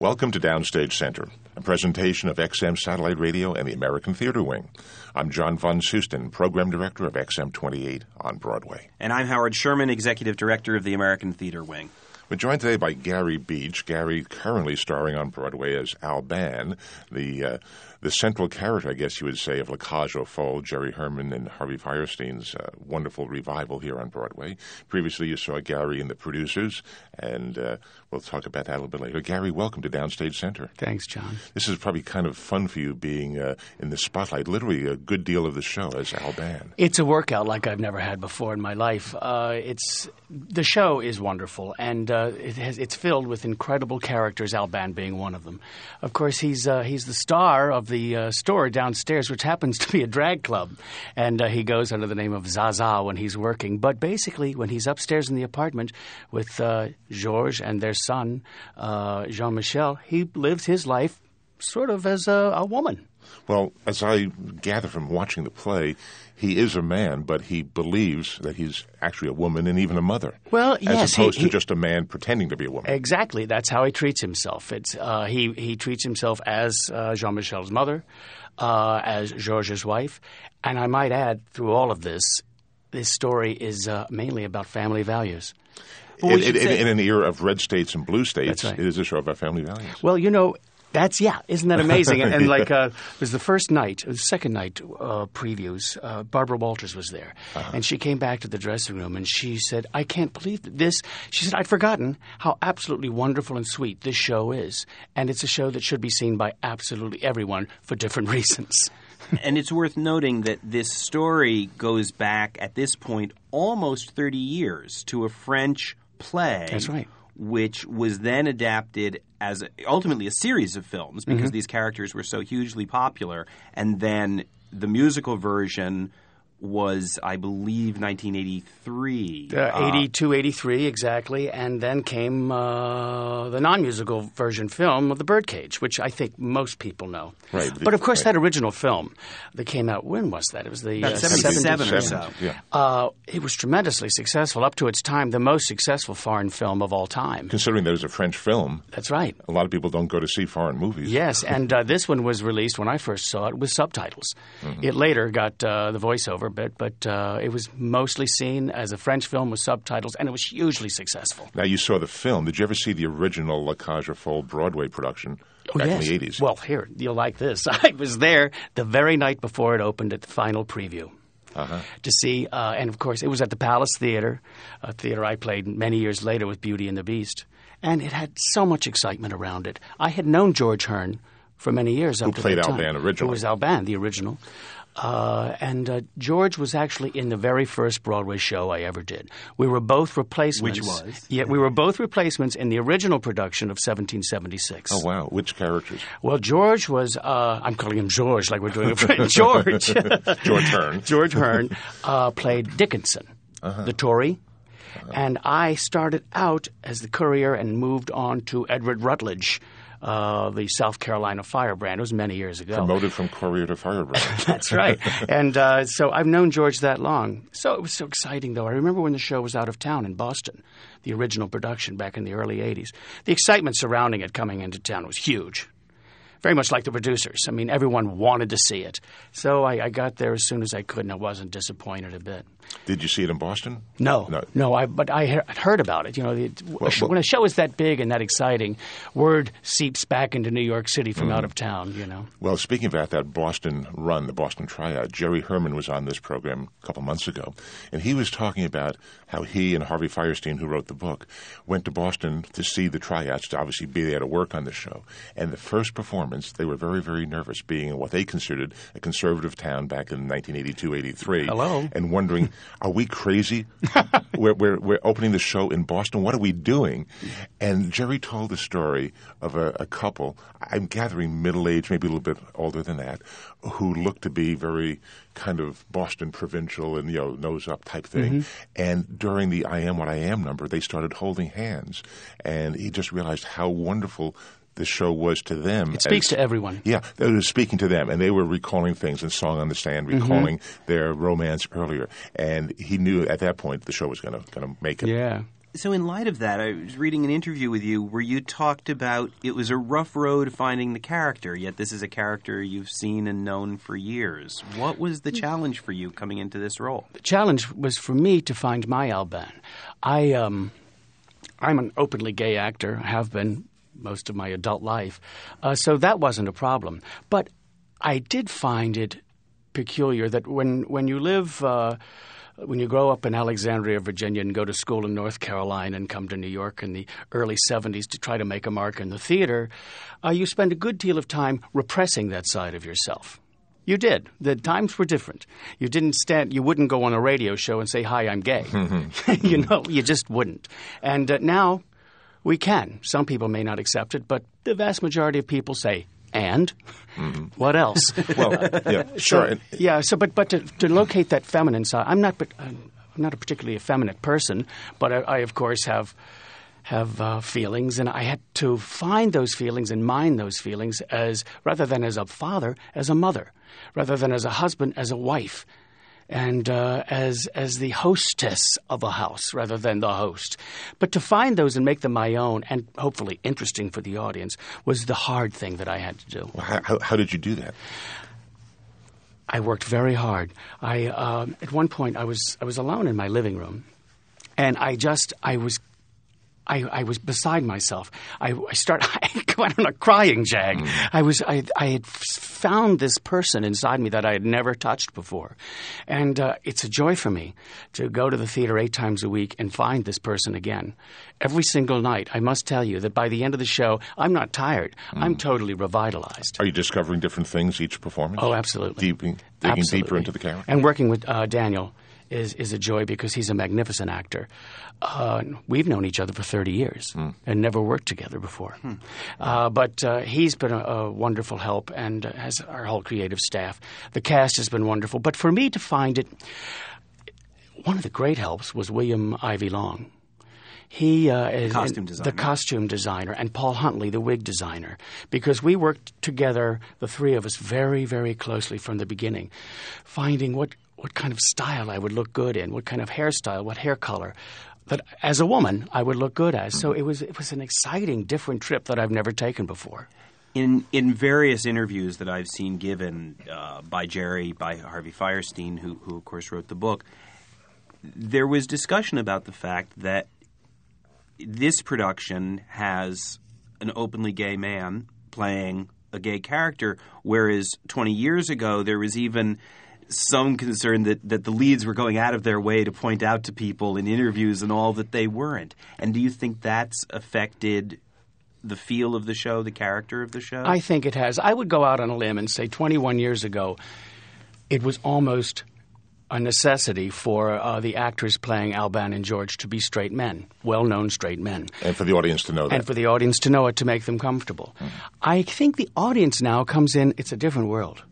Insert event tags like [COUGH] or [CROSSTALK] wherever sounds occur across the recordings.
Welcome to Downstage Center, a presentation of XM Satellite Radio and the American Theater Wing. I'm John Von Soosten, Program Director of XM 28 on Broadway. And I'm Howard Sherman, Executive Director of the American Theater Wing. We're joined today by Gary Beach. Gary currently starring on Broadway as Alban, the uh, the central character, I guess you would say, of La Cage aux Folles, Jerry Herman and Harvey Fierstein's uh, wonderful revival here on Broadway. Previously, you saw Gary in The Producers, and uh, we'll talk about that a little bit later. Gary, welcome to Downstage Center. Thanks, John. This is probably kind of fun for you being uh, in the spotlight, literally a good deal of the show as Alban. It's a workout like I've never had before in my life. Uh, it's the show is wonderful, and uh, it has, it's filled with incredible characters. Alban being one of them. Of course, he's uh, he's the star of the uh, store downstairs, which happens to be a drag club, and uh, he goes under the name of Zaza when he's working. But basically, when he's upstairs in the apartment with uh, Georges and their son uh, Jean Michel, he lives his life sort of as a, a woman. Well, as I gather from watching the play, he is a man, but he believes that he's actually a woman and even a mother. Well, as yes, opposed he- to just a man pretending to be a woman. Exactly. That's how he treats himself. It's uh, he he treats himself as uh, Jean Michel's mother, uh, as Georges' wife, and I might add, through all of this, this story is uh, mainly about family values. Well, in, in- in an era of red states and blue states, right. it is a show about family values. Well, you know. That's yeah, isn't that amazing? And, and [LAUGHS] like uh, it was the first night, the second night uh, previews. Uh, Barbara Walters was there, and she came back to the dressing room and she said, "I can't believe this." She said, "I'd forgotten how absolutely wonderful and sweet this show is, and it's a show that should be seen by absolutely everyone for different [LAUGHS] reasons." and it's worth noting that this story goes back at this point almost 30 years to a French play. That's right. Which was then adapted as ultimately a series of films Mm-hmm. because these characters were so hugely popular. And then the musical version was, I believe, 1983. Uh, 82, 83, exactly. And then came uh, the non musical version film of The Birdcage, which I think most people know. Right. But of course, Right. that original film that came out, when was that? It was the About uh, 77 or so. Yeah. Uh, it was tremendously successful, up to its time, the most successful foreign film of all time. Considering that it was a French film, That's right. a lot of people don't go to see foreign movies. Yes, and uh, this one was released when I first saw it with subtitles. It later got uh, the voiceover bit, but uh, it was mostly seen as a French film with subtitles, and it was hugely successful. Now, you saw the film. Did you ever see the original La Cage aux Folles Broadway production Oh, back yes. in the 80s? Well, here, you'll like this. [LAUGHS] I was there the very night before it opened at the final preview. To see, uh, and of course, it was at the Palace Theater, a theater I played many years later with Beauty and the Beast, and it had so much excitement around it. I had known George Hearn for many years. Up to played Alban originally. Who was Alban, the original. Uh, and uh, George was actually in the very first Broadway show I ever did. We were both replacements. Which was? Yeah, we were both replacements in the original production of 1776. oh, wow. Which characters? Well, George was, uh, I'm calling him George like we're doing a friend. George. [LAUGHS] George Hearn. [LAUGHS] George Hearn uh, played Dickinson, the Tory. And I started out as the courier and moved on to Edward Rutledge, uh, the South Carolina firebrand. It was many years ago. Promoted from courier to firebrand. [LAUGHS] That's right. and uh, so I've known George that long. So it was so exciting, though. I remember when the show was out of town in Boston, the original production back in the early 80s. The excitement surrounding it coming into town was huge. Very much like the producers. I mean, everyone wanted to see it. So I, I got there as soon as I could, and I wasn't disappointed a bit. Did you see it in Boston? No, No. no. I, but I he- heard about it. You know, the, well- when a show is that big and that exciting, word seeps back into New York City from hmm. out of town. You know. Well, speaking about that Boston run, the Boston tryout, Jerry Herman was on this program a couple months ago, and he was talking about how he and Harvey Fierstein, who wrote the book, went to Boston to see the tryouts, to obviously be there to work on the show. And the first performance, they were very, very nervous, being in what they considered a conservative town back in 1982, 83. Hello. And wondering, are we crazy? [LAUGHS] we're, we're, we're opening the show in Boston. What are we doing? And Jerry told the story of a, a couple, I'm gathering middle aged, maybe a little bit older than that, who looked to be very kind of Boston provincial and, you know, nose up type thing. Mm-hmm. And during the I Am What I Am number, they started holding hands. And he just realized how wonderful the show was to them. It speaks as- to everyone. yeah, it was speaking to them, and they were recalling things in Song on the Stand, recalling their romance earlier. And he knew at that point the show was going to going to make it. Yeah. So, in light of that, I was reading an interview with you where you talked about it was a rough road finding the character, yet this is a character you've seen and known for years. What was the challenge for you coming into this role? The challenge was for me to find my Alban. I, um, I'm an openly gay actor, have been most of my adult life, uh, so that wasn't a problem. But I did find it peculiar that when, when you live. Uh, when you grow up in Alexandria, Virginia, and go to school in North Carolina and come to New York in the early 70s to try to make a mark in the theater, uh, you spend a good deal of time repressing that side of yourself. You did. The times were different. You didn't stand. You wouldn't go on a radio show and say, "Hi, I'm gay." [LAUGHS] you know, you just wouldn't. And uh, now we can. Some people may not accept it, but the vast majority of people say, and mm-hmm. what else? [LAUGHS] well, yeah, [LAUGHS] sure. So, yeah. So, but but to, to locate that feminine side, I'm not. But I'm not a particularly effeminate person, but I, I of course have have uh, feelings, and I had to find those feelings and mind those feelings as rather than as a father, as a mother, rather than as a husband, as a wife, and uh, as as the hostess of a house rather than the host. But to find those and make them my own and hopefully interesting for the audience was the hard thing that I had to do. Well, how, how, did you do that? I worked very hard. I um, at one point I was I was alone in my living room, and I just I was I, I was beside myself. I, I start. [LAUGHS] I went on a crying jag. Mm. I was. I, I had found this person inside me that I had never touched before, and uh, it's a joy for me to go to the theater eight times a week and find this person again, every single night. I must tell you that by the end of the show, I'm not tired. Mm. I'm totally revitalized. Are you discovering different things each performance? Oh, absolutely. Deeping, digging absolutely. deeper into the character. And working with uh, Daniel is, is a joy because he's a magnificent actor. Uh, we've known each other for 30 years mm. and never worked together before. Hmm. Uh, but uh, he's been a, a, wonderful help and has our whole creative staff. The cast has been wonderful. But for me to find it, one of the great helps was William Ivey Long. He uh, is costume the costume designer, and Paul Huntley, the wig designer, because we worked together, the three of us, very, very closely from the beginning, finding what what kind of style I would look good in, what kind of hairstyle, what hair color that as a woman I would look good as. So it was it was an exciting, different trip that I've never taken before. In in various interviews that I've seen given uh, by Jerry, by Harvey Fierstein, who who of course wrote the book, there was discussion about the fact that this production has an openly gay man playing a gay character, whereas 20 years ago there was even some concern that, that the leads were going out of their way to point out to people in interviews and all that they weren't. And do you think that's affected the feel of the show, the character of the show? I think it has. I would go out on a limb and say 21 years ago, it was almost a necessity for uh, the actors playing Alban and George to be straight men, well known straight men. And for the audience to know that. And for the audience to know it to make them comfortable. Mm-hmm. I think the audience now comes in, it's a different world.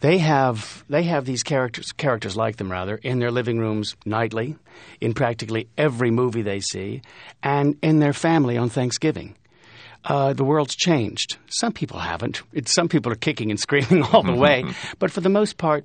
They have they have these characters characters like them rather in their living rooms nightly, in practically every movie they see, and in their family on Thanksgiving. Uh, the world's changed. Some people haven't. It's, some people are kicking and screaming [LAUGHS] all the way, [LAUGHS] but for the most part,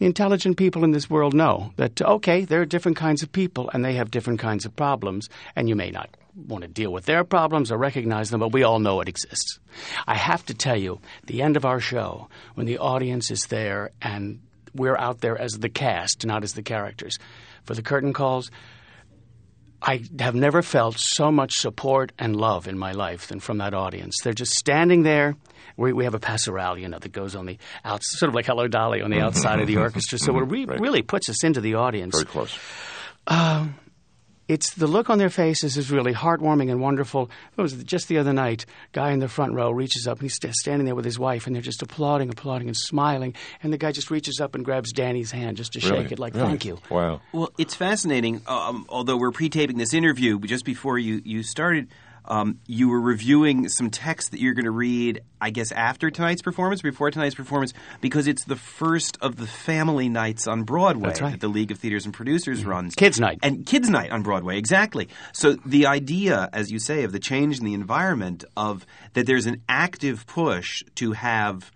intelligent people in this world know that okay, there are different kinds of people and they have different kinds of problems, and you may not want to deal with their problems or recognize them, but we all know it exists. I have to tell you, the end of our show, when the audience is there and we're out there as the cast, not as the characters, for the curtain calls, I have never felt so much support and love in my life than from that audience. They're just standing there. We, we have a passerelle, you know, that goes on the outside, sort of like Hello Dolly on the outside of the orchestra. So it re- really puts us into the audience. Very close. Um, it's the look on their faces is really heartwarming and wonderful. It was just the other night. Guy in the front row reaches up and he's standing there with his wife, and they're just applauding, applauding, and smiling. And the guy just reaches up and grabs Danny's hand just to really? shake it, like really? "Thank you." Wow. Well, it's fascinating. Um, although we're pre-taping this interview, just before you you started, um, you were reviewing some text that you're going to read, I guess, after tonight's performance, before tonight's performance, because it's the first of the family nights on Broadway right. that the League of Theaters and Producers mm-hmm. runs. Kids Night. And Kids Night on Broadway, exactly. So the idea, as you say, of the change in the environment, of that there's an active push to have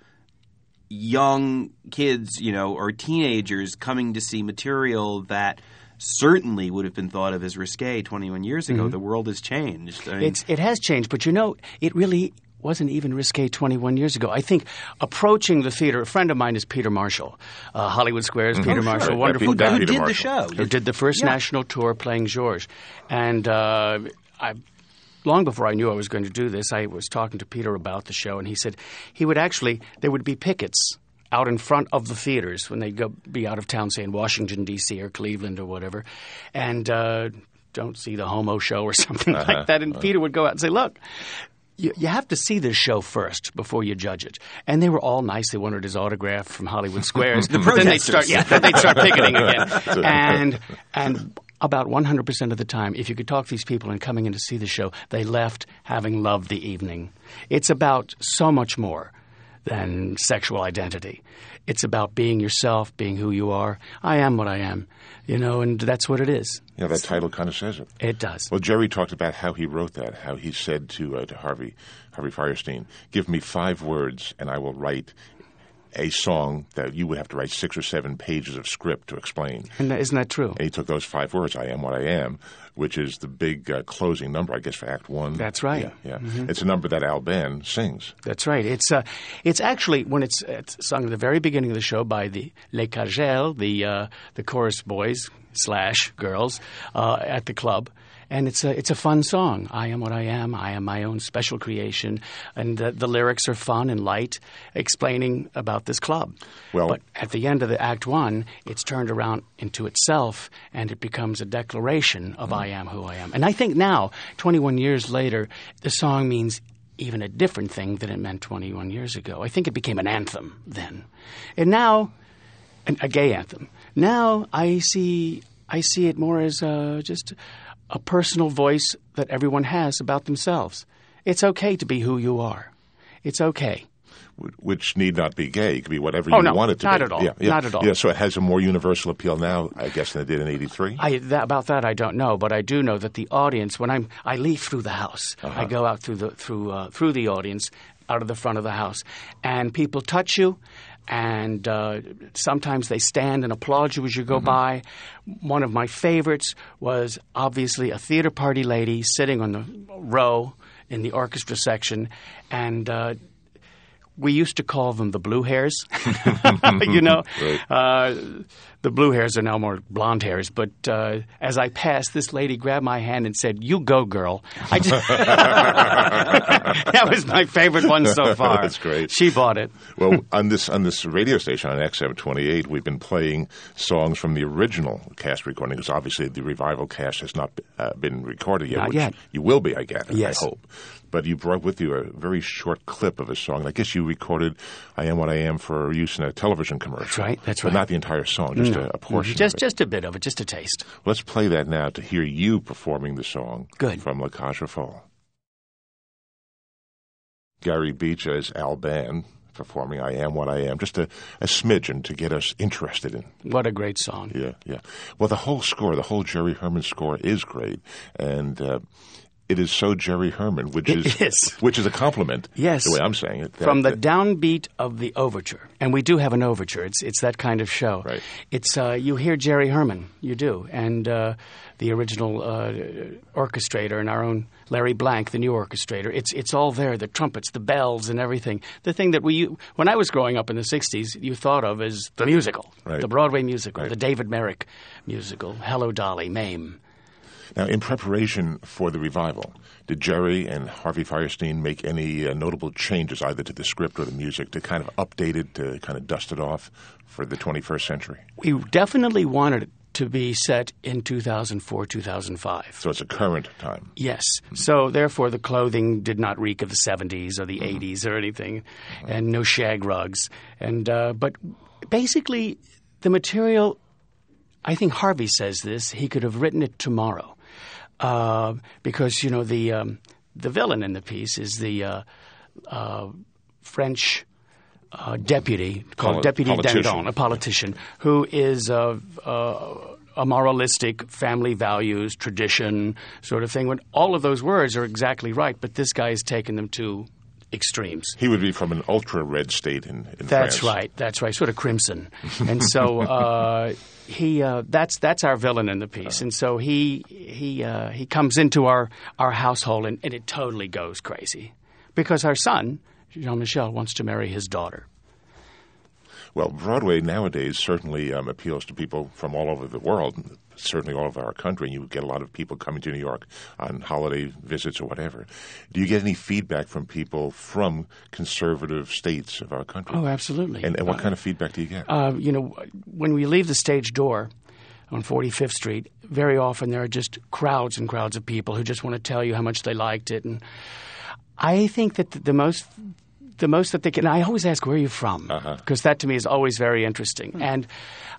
young kids, you know, or teenagers coming to see material that – certainly would have been thought of as risque 21 years Mm-hmm. ago. The world has changed. I mean, it has changed, but you know, it really wasn't even risque 21 years ago. I think approaching the theater, a friend of mine is Peter Marshall, uh, Hollywood Squares, Peter sure. Marshall, Yeah, wonderful guy. who did the show? who did the first Yeah. national tour playing Georges. And uh, I, long before I knew I was going to do this, I was talking to Peter about the show, and he said he would actually, there would be pickets out in front of the theaters when they'd go, be out of town, say in Washington, D.C. or Cleveland or whatever, and uh, don't see the homo show or [LAUGHS] something like that. And Peter would go out and say, look, you, you have to see this show first before you judge it. And they were all nice. They wanted his autograph from Hollywood [LAUGHS] Squares. the then they'd start, yeah, then they'd start picketing [LAUGHS] again. And and about 100% of the time, if you could talk to these people and coming in to see the show, they left having loved the evening. It's about so much more than sexual identity. It's about being yourself, being who you are. I am what I am, you know, and that's what it is. Yeah, that title kind of says it. It does. Well, Jerry talked about how he wrote that, how he said to uh, to Harvey Harvey Fierstein, "Give me five words, and I will write a song that you would have to write six or seven pages of script to explain." And that, isn't that true? And he took those five words, "I am what I am," which is the big uh, closing number, I guess, for Act One. That's right. Yeah, yeah. It's a number that Alban sings. That's right. It's uh, it's actually when it's, it's sung at the very beginning of the show by the Les Cagelles, the uh, the chorus boys slash girls uh, at the club, and it's a it's a fun song. I am what I am. I am my own special creation, and the, the lyrics are fun and light, explaining about this club. Well- but at the end of the Act One, it's turned around into itself, and it becomes a declaration of I am who I am. And I think now, 21 years later, the song means even a different thing than it meant 21 years ago. I think it became an anthem then, and now, an, a gay anthem. Now I see I see it more as uh, just a personal voice that everyone has about themselves. It's okay to be who you are. It's okay. Which need not be gay. It could be whatever Oh, you no, want it to not be. at all. Yeah, yeah. Not at all. Yeah, so it has a more universal appeal now, I guess, than it did in '83. I, that, about that I don't know, but I do know that the audience, when I'm, I leave through the house, I go out through the through uh, through the audience, out of the front of the house, and people touch you, and uh, sometimes they stand and applaud you as you go by. One of my favorites was obviously a theater party lady sitting on the row in the orchestra section, and. Uh, we used to call them the blue hairs. [LAUGHS] [LAUGHS] you know, uh, the blue hairs are now more blonde hairs. But uh, as I passed, this lady grabbed my hand and said, "You go, girl." I just [LAUGHS] that was my favorite one so far. That's great. She bought it. well, on this on this radio station on XM28, we've been playing songs from the original cast recording because obviously the revival cast has not uh, been recorded yet. Not which yet. You will be, I gather. Yes. I hope. But you brought with you a very short clip of a song. I guess you recorded "I Am What I Am" for use in a television commercial. That's right, that's But right. not the entire song, just a, a portion. Just of it. just a bit of it, just a taste. Let's play that now to hear you performing the song Good. from La aux Folles. Gary Beach as Alban performing I Am What I Am. Just a, a smidgen to get us interested in. What a great song. Yeah, yeah. Well, the whole score, the whole Jerry Herman score is great. And uh, it is so Jerry Herman, which is, is. which is a compliment. Yes. The way I'm saying it. From the That- downbeat of the overture, and we do have an overture. It's it's that kind of show. Right. It's uh, you hear Jerry Herman, you do, and uh, the original uh, orchestrator and our own Larry Blank, the new orchestrator. It's it's all there. The trumpets, the bells, and everything. The thing that we when I was growing up in the '60s, you thought of as the musical, Right. the Broadway musical, Right. the David Merrick musical, Hello Dolly, Mame. Now, in preparation for the revival, did Jerry and Harvey Fierstein make any uh, notable changes either to the script or the music to kind of update it, to kind of dust it off for the 21st century? We definitely wanted it to be set in 2004, 2005. So it's a current time. Yes. So therefore, the clothing did not reek of the '70s or the '80s or anything, and no shag rugs. And uh, but basically, the material. I think Harvey says this. He could have written it tomorrow, uh, because you know the um, the villain in the piece is the uh, uh, French uh, deputy called Poli- Deputy politician. Dindon, a politician who is uh, uh, a moralistic, family values, tradition sort of thing. When all of those words are exactly right, but this guy has taken them to extremes. He would be from an ultra red state in, in That's France. right. That's right. Sort of crimson, [LAUGHS] and so uh, he uh, that's that's our villain in the piece, and so he he uh, he comes into our our household, and, and it totally goes crazy because our son Jean Michel wants to marry his daughter. Well, Broadway nowadays certainly um, appeals to people from all over the world, certainly all over our country. You get a lot of people coming to New York on holiday visits or whatever. Do you get any feedback from people from conservative states of our country? Oh, absolutely. And, and what kind of feedback do you get? uh, you know, when we leave the stage door on 45th Street, very often there are just crowds and crowds of people who just want to tell you how much they liked it. And I think that the most. The most that they can, I always ask, where are you from? Because that to me is always very interesting. And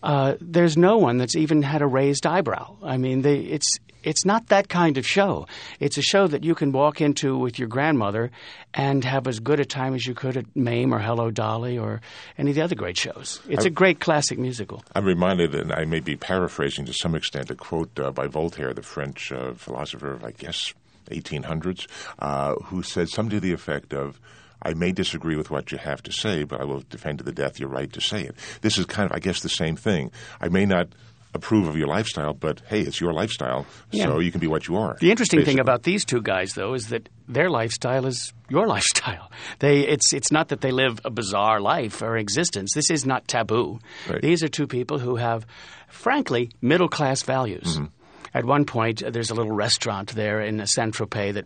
uh, there's no one that's even had a raised eyebrow. I mean, they, it's it's not that kind of show. It's a show that you can walk into with your grandmother and have as good a time as you could at Mame or Hello Dolly or any of the other great shows. It's a great classic musical. I'm reminded, and I may be paraphrasing to some extent, a quote uh, by Voltaire, the French uh, philosopher of, I guess, 1800s, uh, who said something to the effect of, I may disagree with what you have to say, but I will defend to the death your right to say it. This is kind of, I guess, the same thing. I may not approve of your lifestyle, but hey, it's your lifestyle, Yeah. so you can be what you are. The interesting thing about these two guys, though, is that their lifestyle is your [LAUGHS] lifestyle. They, it's, it's not that they live a bizarre life or existence. This is not taboo. Right. These are two people who have, frankly, middle class values. Mm-hmm. At one point, uh, there's a little restaurant there in Saint Tropez that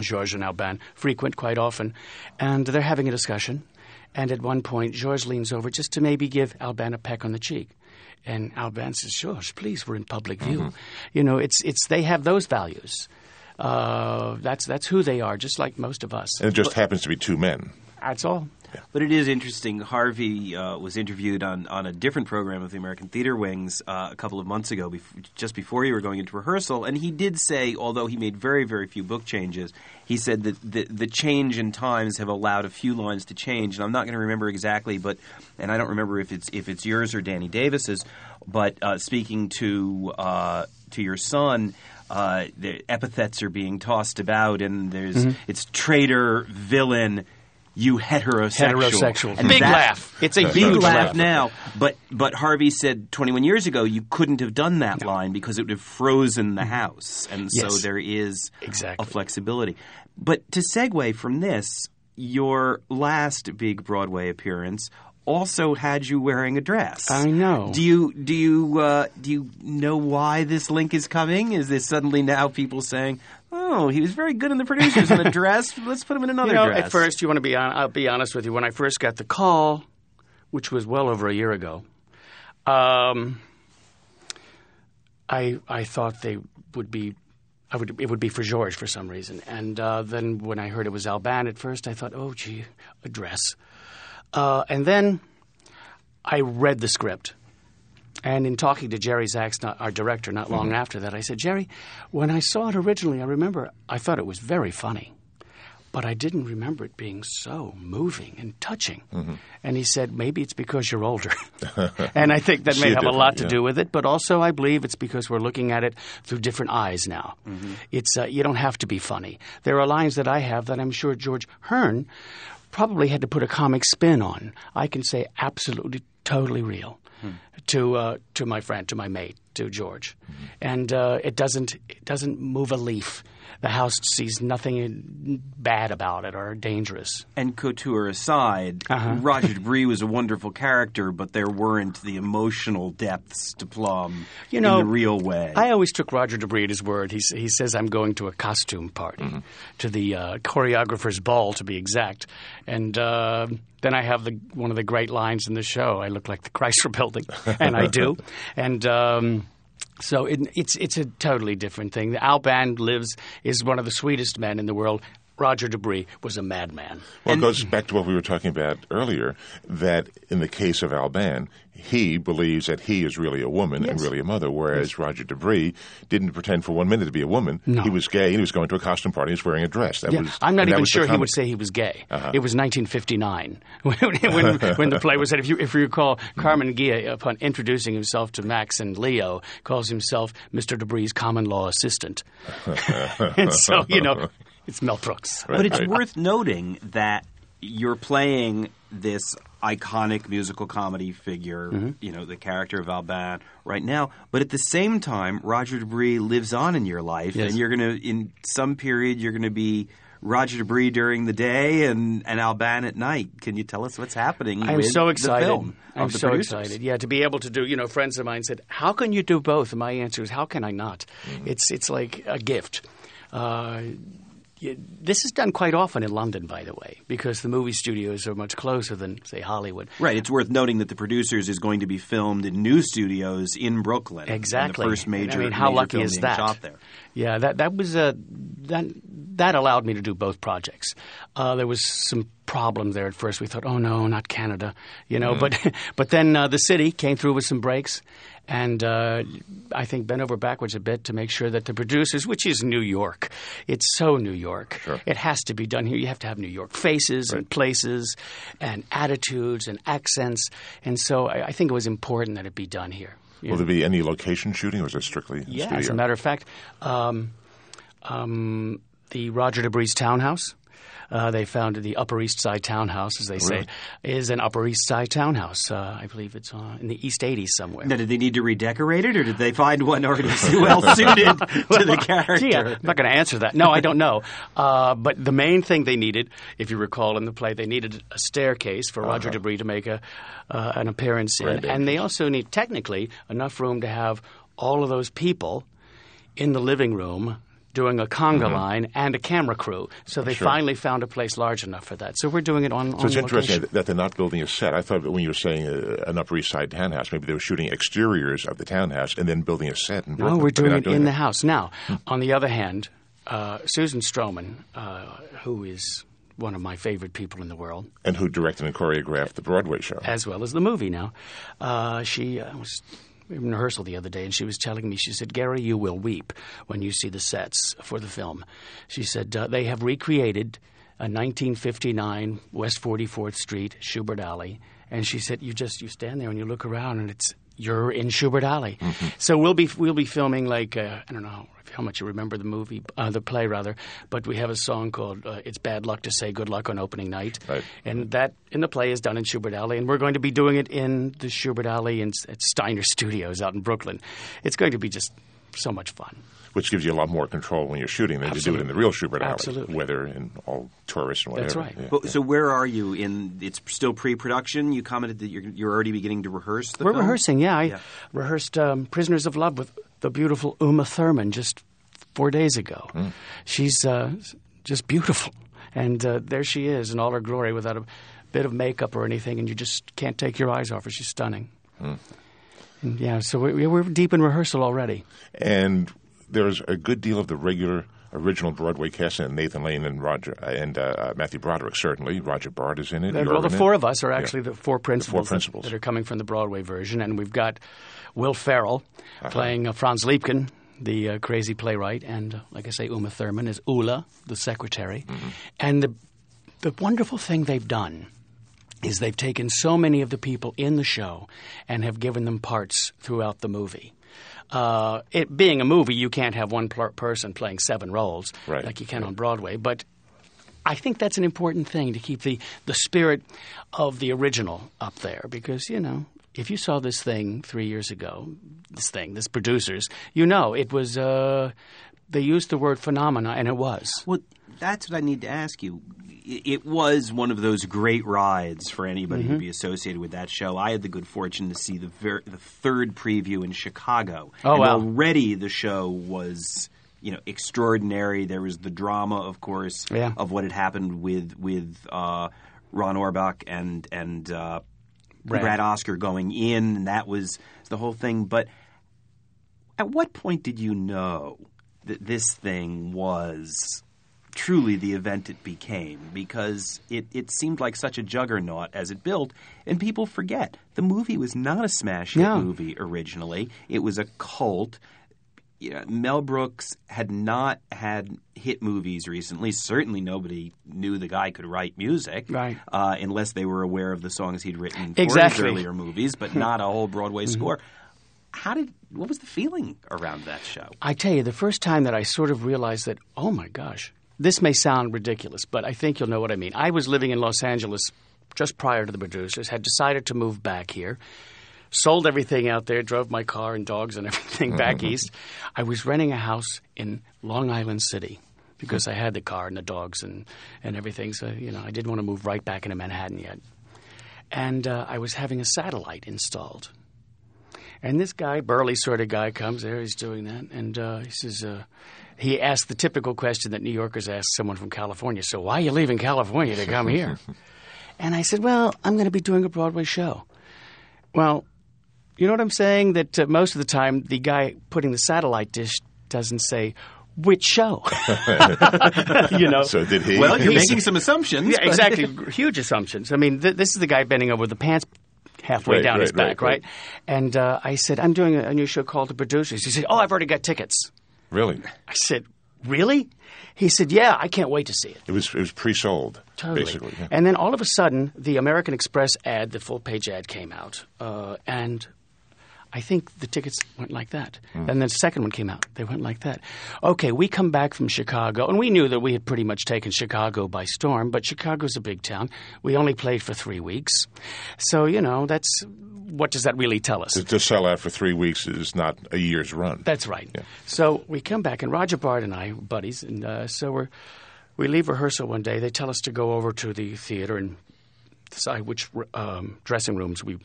Georges and Alban frequent quite often, and they're having a discussion. And at one point, Georges leans over just to maybe give Alban a peck on the cheek. And Alban says, Georges, please, we're in public view. Mm-hmm. You know, it's, it's, they have those values. Uh, that's, that's who they are, just like most of us. And it just happens to be two men. That's all. But it is interesting. Harvey uh, was interviewed on, on a different program of the American Theater Wings uh, a couple of months ago, bef- just before you were going into rehearsal, and he did say, although he made very, very few book changes, he said that the, the change in times have allowed a few lines to change. And I'm not going to remember exactly, but and I don't remember if it's if it's yours or Danny Davis's. But uh, speaking to uh, to your son. Uh, the epithets are being tossed about, and there's it's traitor, villain, you heterosexual. Heterosexual. And Big that- laugh. It's a big laugh now. But but Harvey said 21 years ago you couldn't have done that line because it would have frozen the house, and so there is Exactly. a flexibility. But to segue from this, your last big Broadway appearance also had you wearing a dress. I know. Do you do you uh, do you know why this link is coming? Is this suddenly now people saying, "Oh, he was very good in the producers in a [LAUGHS] dress. Let's put him in another You know, dress." at first, you want to be. On, I'll be honest with you. When I first got the call, which was well over a year ago, um, I I thought they would be. I would, it would be for George for some reason, and uh, then when I heard it was Alban at first, I thought, oh gee, a dress, uh, and then I read the script. And in talking to Jerry Zaks, our director, not long mm-hmm. after that, I said, Jerry, when I saw it originally, I remember I thought it was very funny, but I didn't remember it being so moving and touching. Mm-hmm. And he said, maybe it's because you're older. [LAUGHS] and I think that may have a lot to different, do with it, but also I believe it's because we're looking at it through different eyes now. Mm-hmm. It's uh, you don't have to be funny. There are lines that I have that I'm sure George Hearn probably had to put a comic spin on. I can say absolutely, totally real hmm. To uh, to my friend, to my mate, to George, and uh, it doesn't it doesn't move a leaf. The house sees nothing bad about it or dangerous. and couture aside, Uh-huh. Roger [LAUGHS] Debris was a wonderful character, but there weren't the emotional depths to plumb You know, in the real way. I always took Roger Debris at his word. He, he says, I'm going to a costume party, to the uh, choreographer's ball, to be exact. And uh, then I have the, one of the great lines in the show I look like the Chrysler [LAUGHS] building, [LAUGHS] and I do. And. Um, so it, it's it's a totally different thing. Alban lives is one of the sweetest men in the world. Roger Debris was a madman. Well, it goes back to what we were talking about earlier. That in the case of Alban, he believes that he is really a woman and really a mother, whereas Roger Debris didn't pretend for one minute to be a woman. No. He was gay and he was going to a costume party. and He was wearing a dress. That Yeah, was, I'm not even was sure he would say he was gay. Uh-huh. It was 1959 [LAUGHS] when, when, when the play was said. If you, if you recall, Carmen Ghia, upon introducing himself to Max and Leo, calls himself Mr. Debris' common law assistant. [LAUGHS] and so, you know, It's Mel Brooks. But it's Right. worth noting that you're playing this iconic musical comedy figure, Mm-hmm. you know, the character of Alban right now. But at the same time, Roger Debris lives on in your life, Yes. and you're going to, in some period, you're going to be Roger Debris during the day and, and Alban at night. Can you tell us what's happening? I'm with so the excited. film I'm so producers? excited. Yeah, to be able to do. You know, friends of mine said, "How can you do both?" And my answer is, "How can I not?" Mm-hmm. It's it's like a gift. Uh, this is done quite often in London, by the way, because the movie studios are much closer than, say, Hollywood. Right. It's worth noting that the producers is going to be filmed in new studios in Brooklyn. Exactly. The first major. I mean, how major lucky is that? Shot there. Yeah, that that was uh, that that allowed me to do both projects. Uh, there was some problems there at first. We thought, oh no, not Canada, you know. But [LAUGHS] but then uh, the city came through with some breaks, and uh, I think bent over backwards a bit to make sure that the producers, which is New York, it's so New York. Sure. It has to be done here. You have to have New York faces and places, and attitudes and accents, and so I, I think it was important that it be done here. Will there be any location shooting, or is it strictly yeah, studio? as a matter of fact, um, um, the Roger Debris townhouse. Uh, they found the Upper East Side townhouse, as they say, is an Upper East Side townhouse. Uh, I believe it's uh, in the East 80s somewhere. Now, did they need to redecorate it, or did they find one already [LAUGHS] well suited to the [LAUGHS] character? Gee, I'm not going to answer that. No, I don't know. Uh, but the main thing they needed, if you recall in the play, they needed a staircase for Roger Debris to make a, uh, an appearance in. Right. And they also need, technically, enough room to have all of those people in the living room doing a conga line and a camera crew. So they Sure. finally found a place large enough for that. So we're doing it on, So on it's interesting location. that they're not building a set. I thought that when you were saying uh, an Upper East Side townhouse, maybe they were shooting exteriors of the townhouse and then building a set in Brooklyn. No, we're doing it in the house. Now, on the other hand, uh, Susan Stroman, uh, who is one of my favorite people in the world, And who directed and choreographed the Broadway show? as well as the movie now. Uh, she uh, was in rehearsal the other day, and she was telling me, she said, Gary, you will weep when you see the sets for the film. She said, uh, they have recreated a 1959 West 44th Street, Shubert Alley. And she said, you just, you stand there and you look around, and it's, you're in Shubert Alley. So we'll be, we'll be filming like, uh, I don't know how much you remember the movie, uh, the play rather, but we have a song called uh, "It's Bad Luck to Say Good Luck on Opening Night," Right. and that in the play is done in Shubert Alley, and we're going to be doing it in the Shubert Alley in, at Steiner Studios out in Brooklyn. It's going to be just so much fun. Which gives you a lot more control when you're shooting than to do it in the real Shubert Alley, Absolutely. whether in all tourists and whatever. That's right. Yeah. Well, So where are you in? It's still pre-production. You commented that you're, you're already beginning to rehearse. The We're film? rehearsing, yeah. I Yeah. rehearsed um, "Prisoners of Love" with the beautiful Uma Thurman just four days ago. She's uh, just beautiful, and uh, there she is in all her glory, without a bit of makeup or anything, and you just can't take your eyes off her. She's stunning. And, yeah, so we, we're deep in rehearsal already. And there's a good deal of the regular original Broadway cast and. Nathan Lane and Roger and uh, Matthew Broderick certainly. Roger Bart is in it. Uh, well, the in it. four of us are actually the four principals, that- principals. That, are coming from the Broadway version, and we've got Will Ferrell Uh-huh. playing uh, Franz Liebkind, the uh, crazy playwright, and uh, like I say, Uma Thurman is Ulla, the secretary. Mm-hmm. And the the wonderful thing they've done is they've taken so many of the people in the show and have given them parts throughout the movie. Uh, it being a movie, you can't have one pl- person playing seven roles Right. like you can on Broadway, but I think that's an important thing to keep the, the spirit of the original up there because, you know, if you saw this thing three years ago, this thing, this producers, you know, it was, uh, they used the word phenomena, and it was. Well, that's what I need to ask you. It was one of those great rides for anybody Mm-hmm. to be associated with that show. I had the good fortune to see the ver- the third preview in Chicago. Oh, and wow. Already the show was you know extraordinary. There was the drama, of course, Yeah. of what had happened with with uh, Ron Orbach and and uh, Brad. Brad Oscar going in, and that was the whole thing. But at what point did you know that this thing was truly the event it became? Because it, it seemed like such a juggernaut as it built, and people forget the movie was not a smash hit No. movie originally. It was a cult. You know, Mel Brooks had not had hit movies recently. Certainly, nobody knew the guy could write music, Right. Uh, unless they were aware of the songs he'd written for Exactly. Mm-hmm. his earlier movies, but not a whole Broadway score. How did? What was the feeling around that show? I tell you, the first time that I sort of realized that, oh my gosh, this may sound ridiculous, but I think you'll know what I mean. I was living in Los Angeles just prior to the producers, had decided to move back here, sold everything out there, drove my car and dogs and [LAUGHS] everything back east. I was renting a house in Long Island City because I had the car and the dogs and, and everything. So, you know, I didn't want to move right back into Manhattan yet. And uh, I was having a satellite installed. And this guy, burly sort of guy, comes there. He's doing that, and uh, he says, uh, he asked the typical question that New Yorkers ask someone from California. So why are you leaving California to come here? [LAUGHS] and I said, well, I'm going to be doing a Broadway show. Well, you know what I'm saying? That uh, most of the time, the guy putting the satellite dish doesn't say which show. [LAUGHS] you know. So did he? Well, you're making some assumptions. Yeah, exactly. [LAUGHS] Huge assumptions. I mean, th- this is the guy bending over the pants halfway Right, down his right, right, back, right? And uh, I said, I'm doing a, a new show called The Producers. He said, Oh, I've already got tickets. really? I said, Really? He said, Yeah, I can't wait to see it. It was it was pre-sold, Totally. basically. yeah. And then all of a sudden, the American Express ad, the full page ad, came out, uh, and I think the tickets went like that. Hmm. And then the second one came out; they went like that. Okay, we come back from Chicago, and we knew that we had pretty much taken Chicago by storm. But Chicago's a big town. We only played for three weeks, so you know that's what does that really tell us? To, sell out for three weeks is not a year's run. That's right. So we come back, and Roger Bart and I, buddies, and uh, so we're we leave rehearsal one day. They tell us to go over to the theater and decide which um, dressing rooms we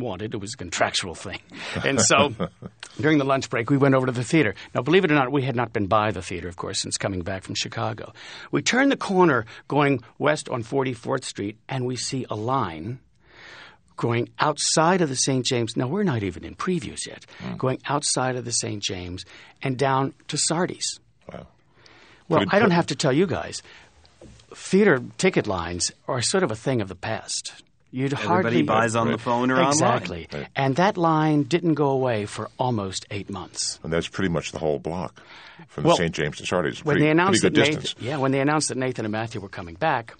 wanted. It was a contractual thing, and so [LAUGHS] during the lunch break, we went over to the theater. Now, believe it or not, we had not been by the theater, of course, since coming back from Chicago. We turn the corner going west on 44th Street, and we see a line going outside of the St. James. Now, we're not even in previews yet. Hmm. Going outside of the St. James and down to Sardi's. Wow. Well, I don't have to tell you guys. Theater ticket lines are sort of a thing of the past. You'd hardly buys on the phone or online. exactly, and that line didn't go away for almost eight months. And that's pretty much the whole block from the St. James to Sardi's. when Pretty, they announced pretty that good Nathan, distance. yeah, when they announced that Nathan and Matthew were coming back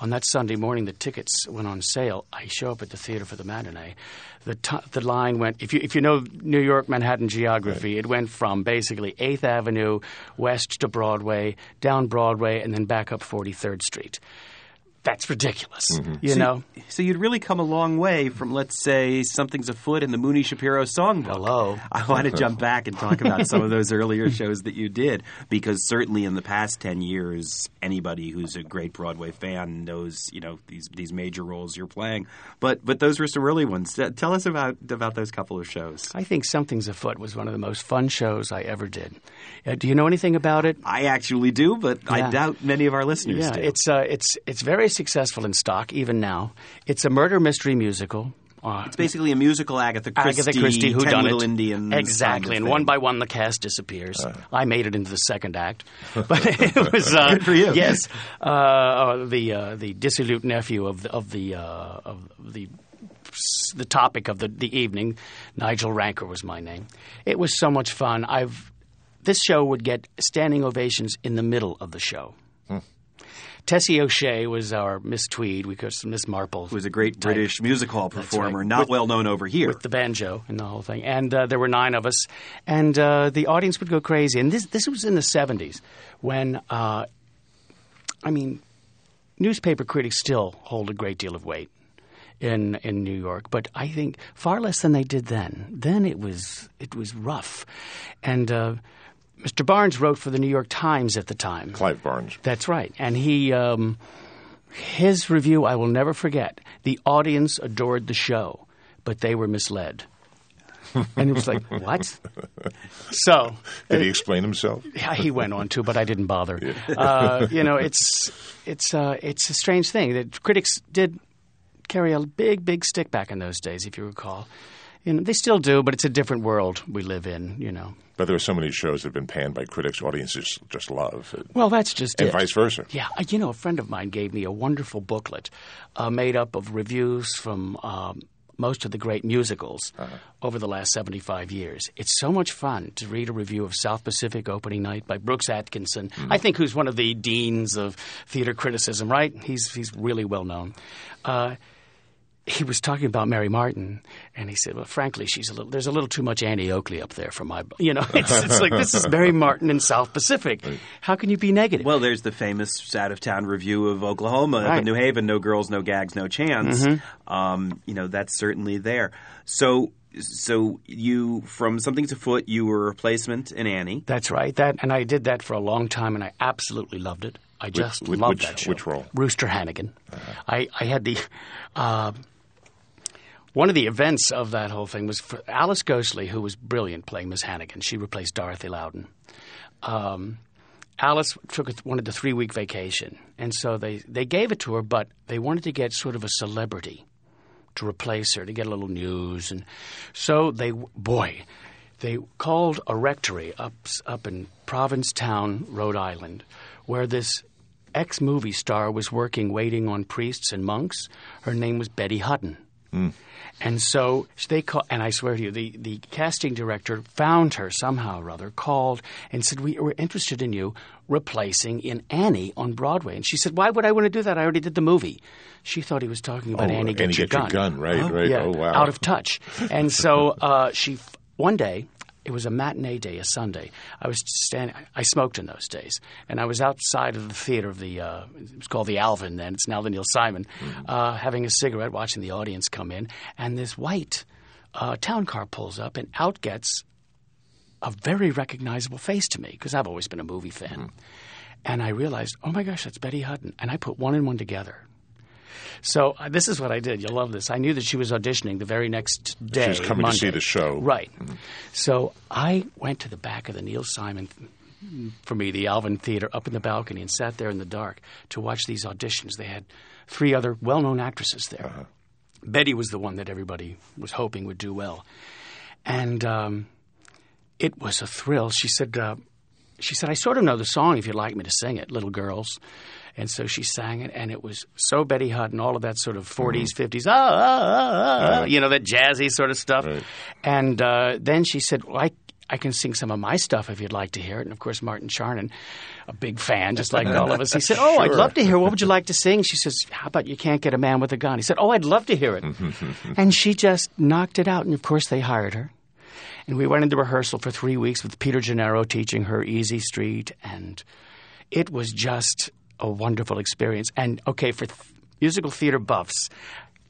on that Sunday morning, the tickets went on sale. I show up at the theater for the matinee. The t- the line went. If you if you know New York Manhattan geography, it went from basically Eighth Avenue west to Broadway, down Broadway, and then back up Forty Third Street. That's ridiculous, Mm-hmm. you so, know. So you'd really come a long way from, let's say, Something's Afoot in the Mooney Shapiro songbook. Hello. I want to jump back and talk about some of those earlier [LAUGHS] shows that you did, because certainly in the past 10 years, anybody who's a great Broadway fan knows, you know, these, these major roles you're playing. But, but those were some early ones. Tell us about, about those couple of shows. I think Something's Afoot was one of the most fun shows I ever did. Uh, do you know anything about it? I actually do, but I doubt many of our listeners Yeah, do. it's uh, it's it's very successful in stock even now. It's a murder mystery musical. Uh, It's basically a musical Agatha Christie, Agatha Christie, who done it? Indians, exactly, kind of and thing. one by one the cast disappears. I made it into the second act, [LAUGHS] but it was uh, Good for you. Yes, uh, uh, the uh, the dissolute nephew of the of the uh, of the the topic of the, the evening. Nigel Rancour was my name. It was so much fun. I've this show would get standing ovations in the middle of the show. Tessie O'Shea was our Miss Tweed, We because Miss Marple who was a great type. British music hall performer, right. not With- well known over here. with the banjo and the whole thing. And uh, there were nine of us, and uh, the audience would go crazy. And this this was in the seventies when, uh, I mean, newspaper critics still hold a great deal of weight in in New York, but I think far less than they did then. Then it was it was rough, and. Mr. Barnes wrote for the New York Times at the time. Clive Barnes. That's right. And he, um, his review, I will never forget. The audience adored the show, but they were misled. and it was like, [LAUGHS] what? So Did he explain himself? yeah, he went on to, but I didn't bother. Uh, you know, it's it's uh, it's a strange thing that critics did carry a big, big stick back in those days, if you recall. You know, they still do, but it's a different world we live in. You know. But there are so many shows that have been panned by critics, audiences just love, Well, that's just and it. vice versa. Yeah, uh, you know, a friend of mine gave me a wonderful booklet uh, made up of reviews from um, most of the great musicals over the last 75 years. It's so much fun to read a review of South Pacific Opening Night by Brooks Atkinson, I think who's one of the deans of theater criticism, right? He's, he's really well known. Uh, he was talking about Mary Martin, and he said, "Well, frankly, she's a little. There's a little too much Annie Oakley up there for my. You know, [LAUGHS] it's, it's like this is Mary Martin in South Pacific. How can you be negative? Well, there's the famous out of town review of Oklahoma, Right. New Haven, no girls, no gags, no chance. Um, you know, that's certainly there. So, so you from Something's Afoot, you were a replacement in Annie. That's right. That and I did that for a long time, and I absolutely loved it. I just which- loved which- that show. which role? Rooster Hannigan. I, I had the. Uh, one of the events of that whole thing was Alice Ghostley, who was brilliant playing Miss Hannigan. She replaced Dorothy Loudon. Um, Alice took wanted a three week vacation, and so they, they gave it to her, but they wanted to get sort of a celebrity to replace her to get a little news, and so they boy, they called a rectory up up in Provincetown, Rhode Island, where this ex movie star was working, waiting on priests and monks. Her name was Betty Hutton. And so they call, and I swear to you, the, the casting director found her somehow or other, called and said, "We were interested in you replacing in Annie on Broadway." And she said, "Why would I want to do that? I already did the movie." She thought he was talking about Oh, Annie, Annie Get Your Get Your Gun, right, right. Yeah, Oh, wow. out of touch. And so uh, she one day. It was a matinee day, a Sunday. I was standing. I smoked in those days, and I was outside of the theater of the. Uh, it was called the Alvin then. It's now the Neil Simon. Uh, having a cigarette, watching the audience come in, and this white uh, town car pulls up, and out gets a very recognizable face to me because I've always been a movie fan. And I realized, oh my gosh, that's Betty Hutton, and I put one and one together. So uh, this is what I did. You'll love this. I knew that she was auditioning the very next day. was coming to see the show. Right. So I went to the back of the Neil Simon, for me, the Alvin Theater, up in the balcony and sat there in the dark to watch these auditions. They had three other well known actresses there. Uh-huh. Betty was the one that everybody was hoping would do well. And um, it was a thrill. She said, uh, she said, I sort of know the song if you'd like me to sing it, Little Girls. And so she sang it, and it was so Betty Hutton, all of that sort of 40s, 50s, ah, ah, ah, ah, you know, that jazzy sort of stuff. Right. And uh, then she said, well, I, I can sing some of my stuff if you'd like to hear it. And of course, Martin Charnin, a big fan, just like all of us, he said, [LAUGHS] Oh, I'd love to hear. What would you like to sing? She says, How about You Can't Get a Man with a Gun? He said, Oh, I'd love to hear it. and she just knocked it out. And of course, they hired her. And we went into rehearsal for three weeks with Peter Gennaro teaching her Easy Street. And it was just a wonderful experience. And okay, for th- musical theater buffs,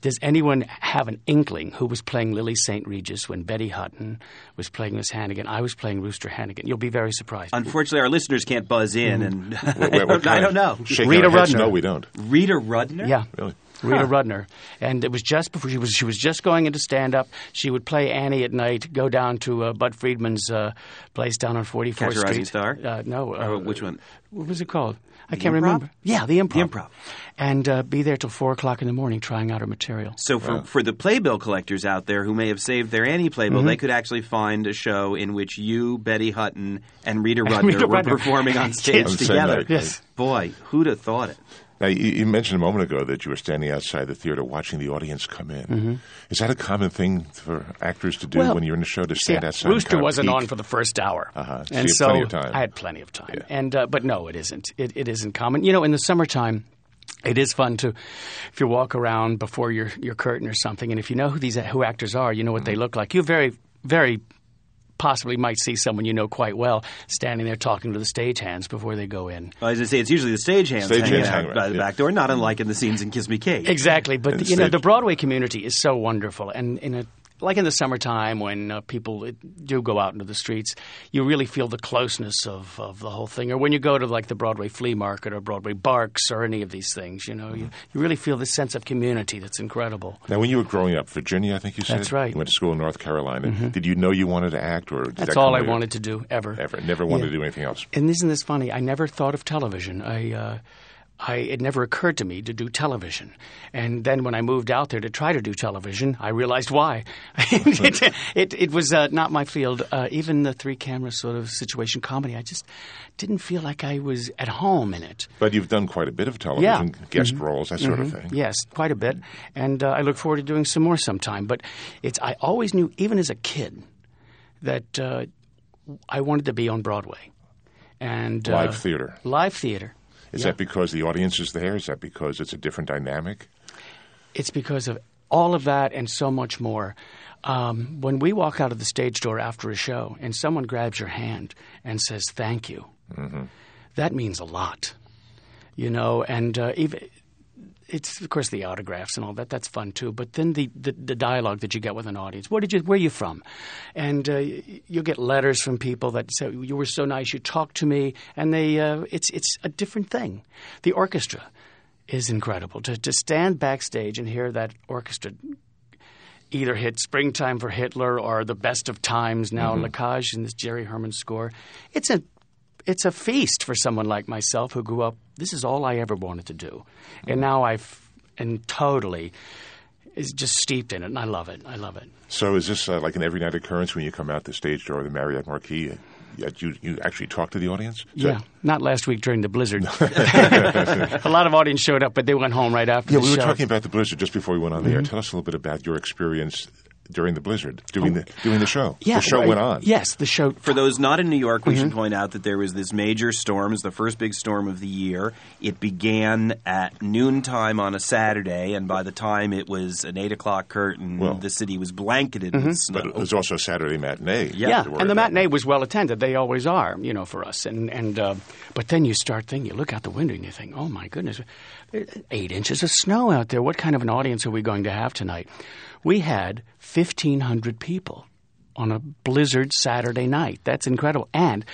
does anyone have an inkling who was playing Lily St. Regis when Betty Hutton was playing Miss Hannigan? I was playing Rooster Hannigan. You'll be very surprised. Unfortunately, our listeners can't buzz in, and [LAUGHS] [LAUGHS] What- what- what I don't know. Rita Rudner. No, we don't. Rita Rudner. yeah. Really? Rita Rudner, and it was just before she was she was just going into stand up. She would play Annie at night, go down to uh, Bud Friedman's uh, place down on Forty Fourth Catch Fourth a Rising Street. Star? Uh, no, uh, Oh, which one? What was it called? I can't Improv? remember. Yeah, the improv. The Improv. and uh, be there till four o'clock in the morning trying out our material. So for, for the playbill collectors out there who may have saved their Annie playbill, Mm-hmm. they could actually find a show in which you, Betty Hutton, and Rita Rudner Rita were Rudner. performing on [LAUGHS] stage On the same together. Yes. Boy, who'd have thought it? Now, you, you mentioned a moment ago that you were standing outside the theater watching the audience come in. Is that a common thing for actors to do Mm-hmm. Well, when you're in a show to stand Yeah, outside? Rooster wasn't peek? on for the first hour, Uh-huh. So and you had so plenty of time. I had plenty of time. Yeah. And uh, but no, it isn't. It, it isn't common. You know, in the summertime. It is fun to, if you walk around before your your curtain or something, and if you know who these who actors are, you know what they Mm-hmm. look like. You very very possibly might see someone you know quite well standing there talking to the stagehands before they go in. Well, as I say, it's usually the stagehands Stagehands hanging out hang by around, the yeah. back door, not unlike in the scenes in Kiss Me Kate. Exactly, but And you know the Broadway community is so wonderful, and in a like in the summertime when uh, people uh, do go out into the streets, you really feel the closeness of, of the whole thing. Or when you go to like the Broadway flea market or Broadway Barks or any of these things, you know, you, you really feel this sense of community that's incredible. Now, when you were growing up, Virginia, I think you said. That's right. You went to school in North Carolina. Did you know you wanted to act, or That's that all I later? wanted to do ever. Ever, never wanted Yeah. to do anything else. And isn't this funny? I never thought of television. I, uh, I, it never occurred to me to do television. And then when I moved out there to try to do television, I realized why. [LAUGHS] it, it, it was uh, not my field. Uh, even the three camera sort of situation comedy, I just didn't feel like I was at home in it. But you've done quite a bit of television, Yeah. Mm-hmm. guest roles, that sort of thing. Yes, quite a bit, and uh, I look forward to doing some more sometime. But it's I always knew, even as a kid, that uh, I wanted to be on Broadway and Live uh, theater. Live theater. Is Yeah. that because the audience is there? Is that because it's a different dynamic? It's because of all of that and so much more. Um, when we walk out of the stage door after a show and someone grabs your hand and says thank you, that means a lot, you know. And uh, even it's of course the autographs and all that. That's fun too. But then the, the, the dialogue that you get with an audience. Where did you? Where are you from? And uh, you'll get letters from people that say you were so nice. You talked to me, and they. Uh, it's it's a different thing. The orchestra is incredible to to stand backstage and hear that orchestra. Either hit "Springtime for Hitler" or "The Best of Times." Now, mm La Cage and this Jerry Herman score. It's a it's a feast for someone like myself who grew up. This is all I ever wanted to do, and now I've and totally is just steeped in it, and I love it. I love it. So, is this uh, like an every night occurrence when you come out the stage door of the Marriott Marquis? Yet you, you actually talk to the audience? Is yeah, that... not last week during the blizzard. [LAUGHS] a lot of audience showed up, but they went home right after. Yeah, we show. were talking about the blizzard just before we went on the mm-hmm. air. Tell us a little bit about your experience during the blizzard, doing oh, the doing the show. Yeah, the show right. went on. Yes, the show. For those not in New York, we mm-hmm. should point out that there was this major storm. It was the first big storm of the year. It began at noontime on a Saturday, and by the time it was an eight o'clock curtain, well, the city was blanketed mm-hmm. with snow. But it was also a Saturday matinee. Yeah, yeah. and the matinee was well attended. They always are, you know, for us. And and uh, but then you start thinking, you look out the window and you think, oh my goodness, eight inches of snow out there. What kind of an audience are we going to have tonight? We had 1,500 people on a blizzard Saturday night. That's incredible. And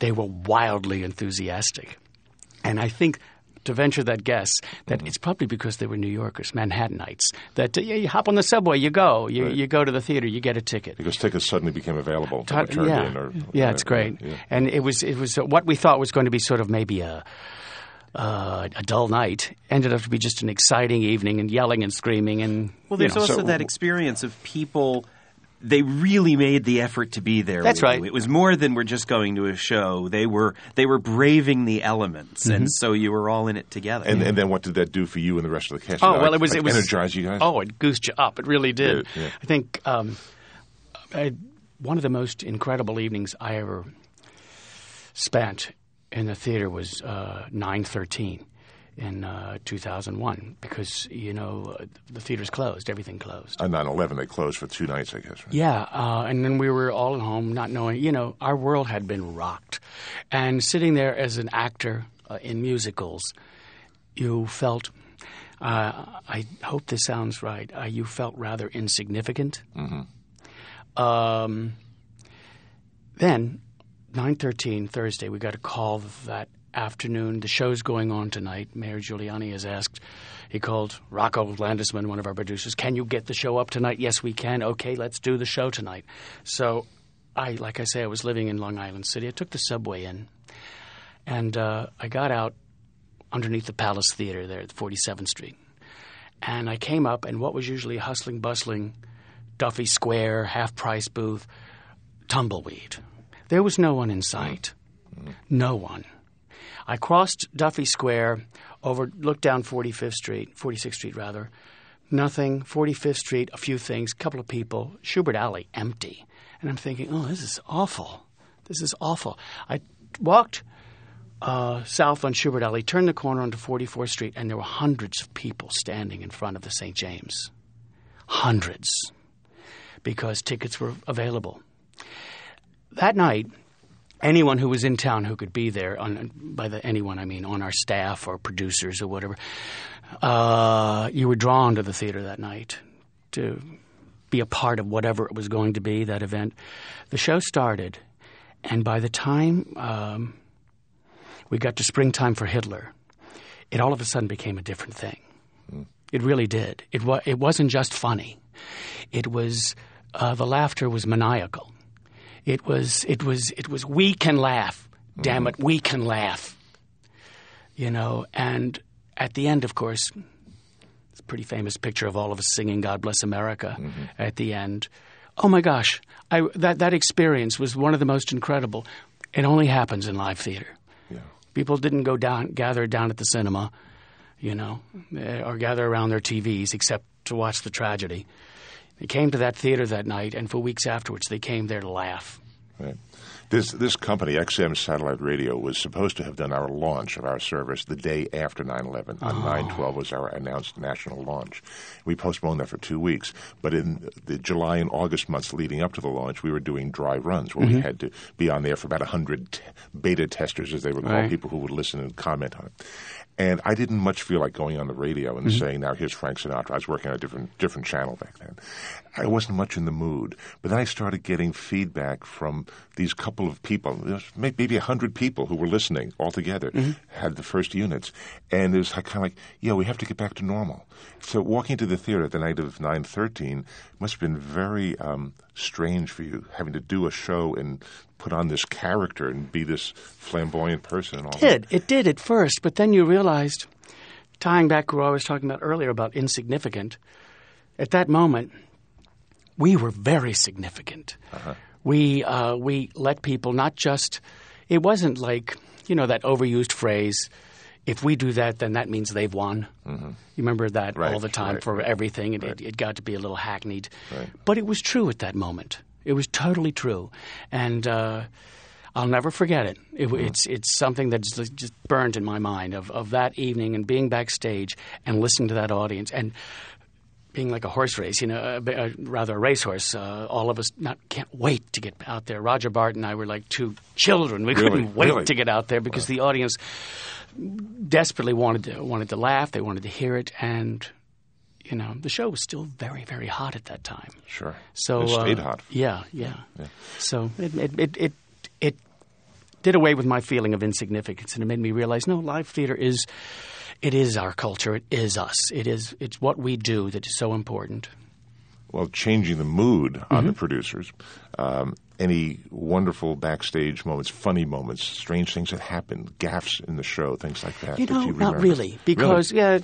they were wildly enthusiastic. And I think to venture that guess that it's probably because they were New Yorkers, Manhattanites. That uh, you hop on the subway, you go, you, right. you go to the theater, you get a ticket because tickets suddenly became available. Ta- yeah, or, yeah, it's great. Yeah. And it was it was what we thought was going to be sort of maybe a uh, a dull night ended up to be just an exciting evening and yelling and screaming and well there's know. also so, that experience of people they really made the effort to be there. That's right. You. It was more than we're just going to a show. They were they were braving the elements, mm-hmm. and so you were all in it together. And, yeah. and, then what did that do for you and the rest of the cast? Oh well, it was like it was energize you guys. Oh, it goosed you up. It really did. Yeah, yeah. I think um, I, one of the most incredible evenings I ever spent in the theater was uh, nine thirteen in uh, 2001 because you know the theaters closed, everything closed. On 9/11, they closed for two nights, I guess. Right? Yeah, uh, and then we were all at home, not knowing. You know, our world had been rocked, and sitting there as an actor uh, in musicals, you felt. Uh, I hope this sounds right. Uh, you felt rather insignificant. Mm-hmm. Um, then, nine thirteen Thursday, we got a call that afternoon. The show's going on tonight. Mayor Giuliani has asked. He called Rocco Landesman, one of our producers. Can you get the show up tonight? Yes, we can. Okay, let's do the show tonight. So, I, like I say, I was living in Long Island City. I took the subway in, and uh, I got out underneath the Palace Theater there at 47th Street, and I came up, and what was usually a hustling, bustling Duffy Square half price booth, tumbleweed. There was no one in sight. No one. I crossed Duffy Square, over looked down 45th Street, 46th Street rather. Nothing. 45th Street, a few things, a couple of people. Shubert Alley, empty. And I'm thinking, oh, this is awful. This is awful. I walked uh, south on Shubert Alley, turned the corner onto 44th Street, and there were hundreds of people standing in front of the St. James. Hundreds. Because tickets were available. That night, anyone who was in town who could be there, on, by the anyone I mean on our staff or producers or whatever, uh, you were drawn to the theater that night to be a part of whatever it was going to be that event. The show started, and by the time um, we got to springtime for Hitler, it all of a sudden became a different thing. Mm. It really did. It wa- it wasn't just funny. It was uh, the laughter was maniacal it was it was it was we can laugh. Damn it, we can laugh. You know, and at the end, of course, it's a pretty famous picture of all of us singing "God Bless America" mm-hmm. at the end. Oh my gosh, I, that that experience was one of the most incredible. It only happens in live theater. Yeah. People didn't go down, gather down at the cinema, you know, eh, or gather around their TVs except to watch the tragedy. They came to that theater that night, and for weeks afterwards, they came there to laugh. Right. This this company, XM Satellite Radio, was supposed to have done our launch of our service the day after 9/11. On 9/12 was our announced national launch. We postponed that for two weeks, but in the July and August months leading up to the launch, we were doing dry runs where we mm-hmm. had to be on there for about 100 t- beta testers, as they were called, Right. people who would listen and comment on it. And I didn't much feel like going on the radio and mm-hmm. saying, "Now here's Frank Sinatra." I was working on a different different channel back then. I wasn't much in the mood. But then I started getting feedback from these couple of people, maybe a hundred people who were listening all together, had the first units, and it was kind of like, "Yeah, we have to get back to normal." So walking to the theater the night of nine thirteen must have been very um, strange for you, having to do a show and put on this character and be this flamboyant person. And all It that. did. It did at first, but then you realized, tying back to what I was talking about earlier about insignificant, at that moment, we were very significant. We uh, we let people not just. It wasn't like you know that overused phrase. If we do that, then that means they've won. You remember that Right, all the time right, for right. everything, and it, it got to be a little hackneyed. But it was true at that moment. It was totally true, and uh, I'll never forget it. it It's it's something that's just just burned in my mind of of that evening and being backstage and listening to that audience and being like a horse race, you know, b- uh, rather a racehorse. Uh, all of us not can't wait to get out there. Roger Bart and I were like two children. We Really? couldn't wait Really? to get out there because the audience desperately wanted to wanted to laugh. They wanted to hear it, and you know, the show was still very very hot at that time. Sure. So it stayed uh, hot. Yeah, yeah. So it it, it it it did away with my feeling of insignificance, and it made me realize no, live theater is it is our culture. It is us. It is it's what we do that is so important. Well, changing the mood on Mm-hmm. the producers. Um, any wonderful backstage moments, funny moments, strange things that happened, gaffes in the show, things like that. You that know, you not really, because yeah.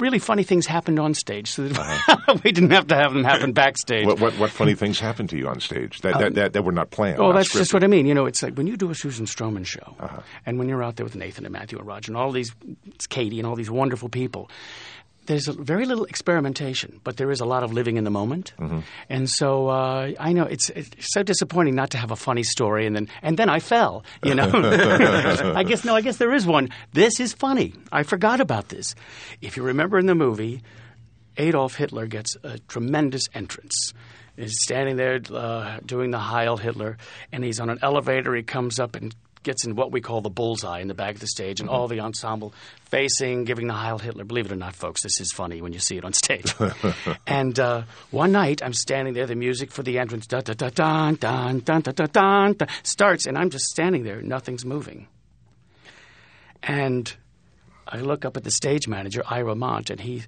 Really funny things happened on stage, so that [LAUGHS] we didn't have to have them happen backstage. What, what, what funny things happened to you on stage that, that, that, that were not planned? Oh, that's just what I mean. You know, it's like when you do a Susan Stroman show, Uh-huh. and when you're out there with Nathan and Matthew and Roger and all these, it's Cady and all these wonderful people. There's a, very little experimentation, but there is a lot of living in the moment, Mm-hmm. and so uh, I know it's, it's so disappointing not to have a funny story, and then and then I fell. You know, [LAUGHS] I guess no, I guess there is one. This is funny. I forgot about this. If you remember in the movie, Adolf Hitler gets a tremendous entrance. He's standing there uh, doing the Heil Hitler, and he's on an elevator. He comes up and gets in what we call the bullseye in the back of the stage, and all the ensemble facing, giving the Heil Hitler. Believe it or not, folks, this is funny when you see it on stage. [LAUGHS] and uh, one night, I'm standing there, the music for the entrance, da da da dun dun dun dun dun dun, dun starts, and I'm just standing there, nothing's moving. And I look up at the stage manager, Ira Mont, and he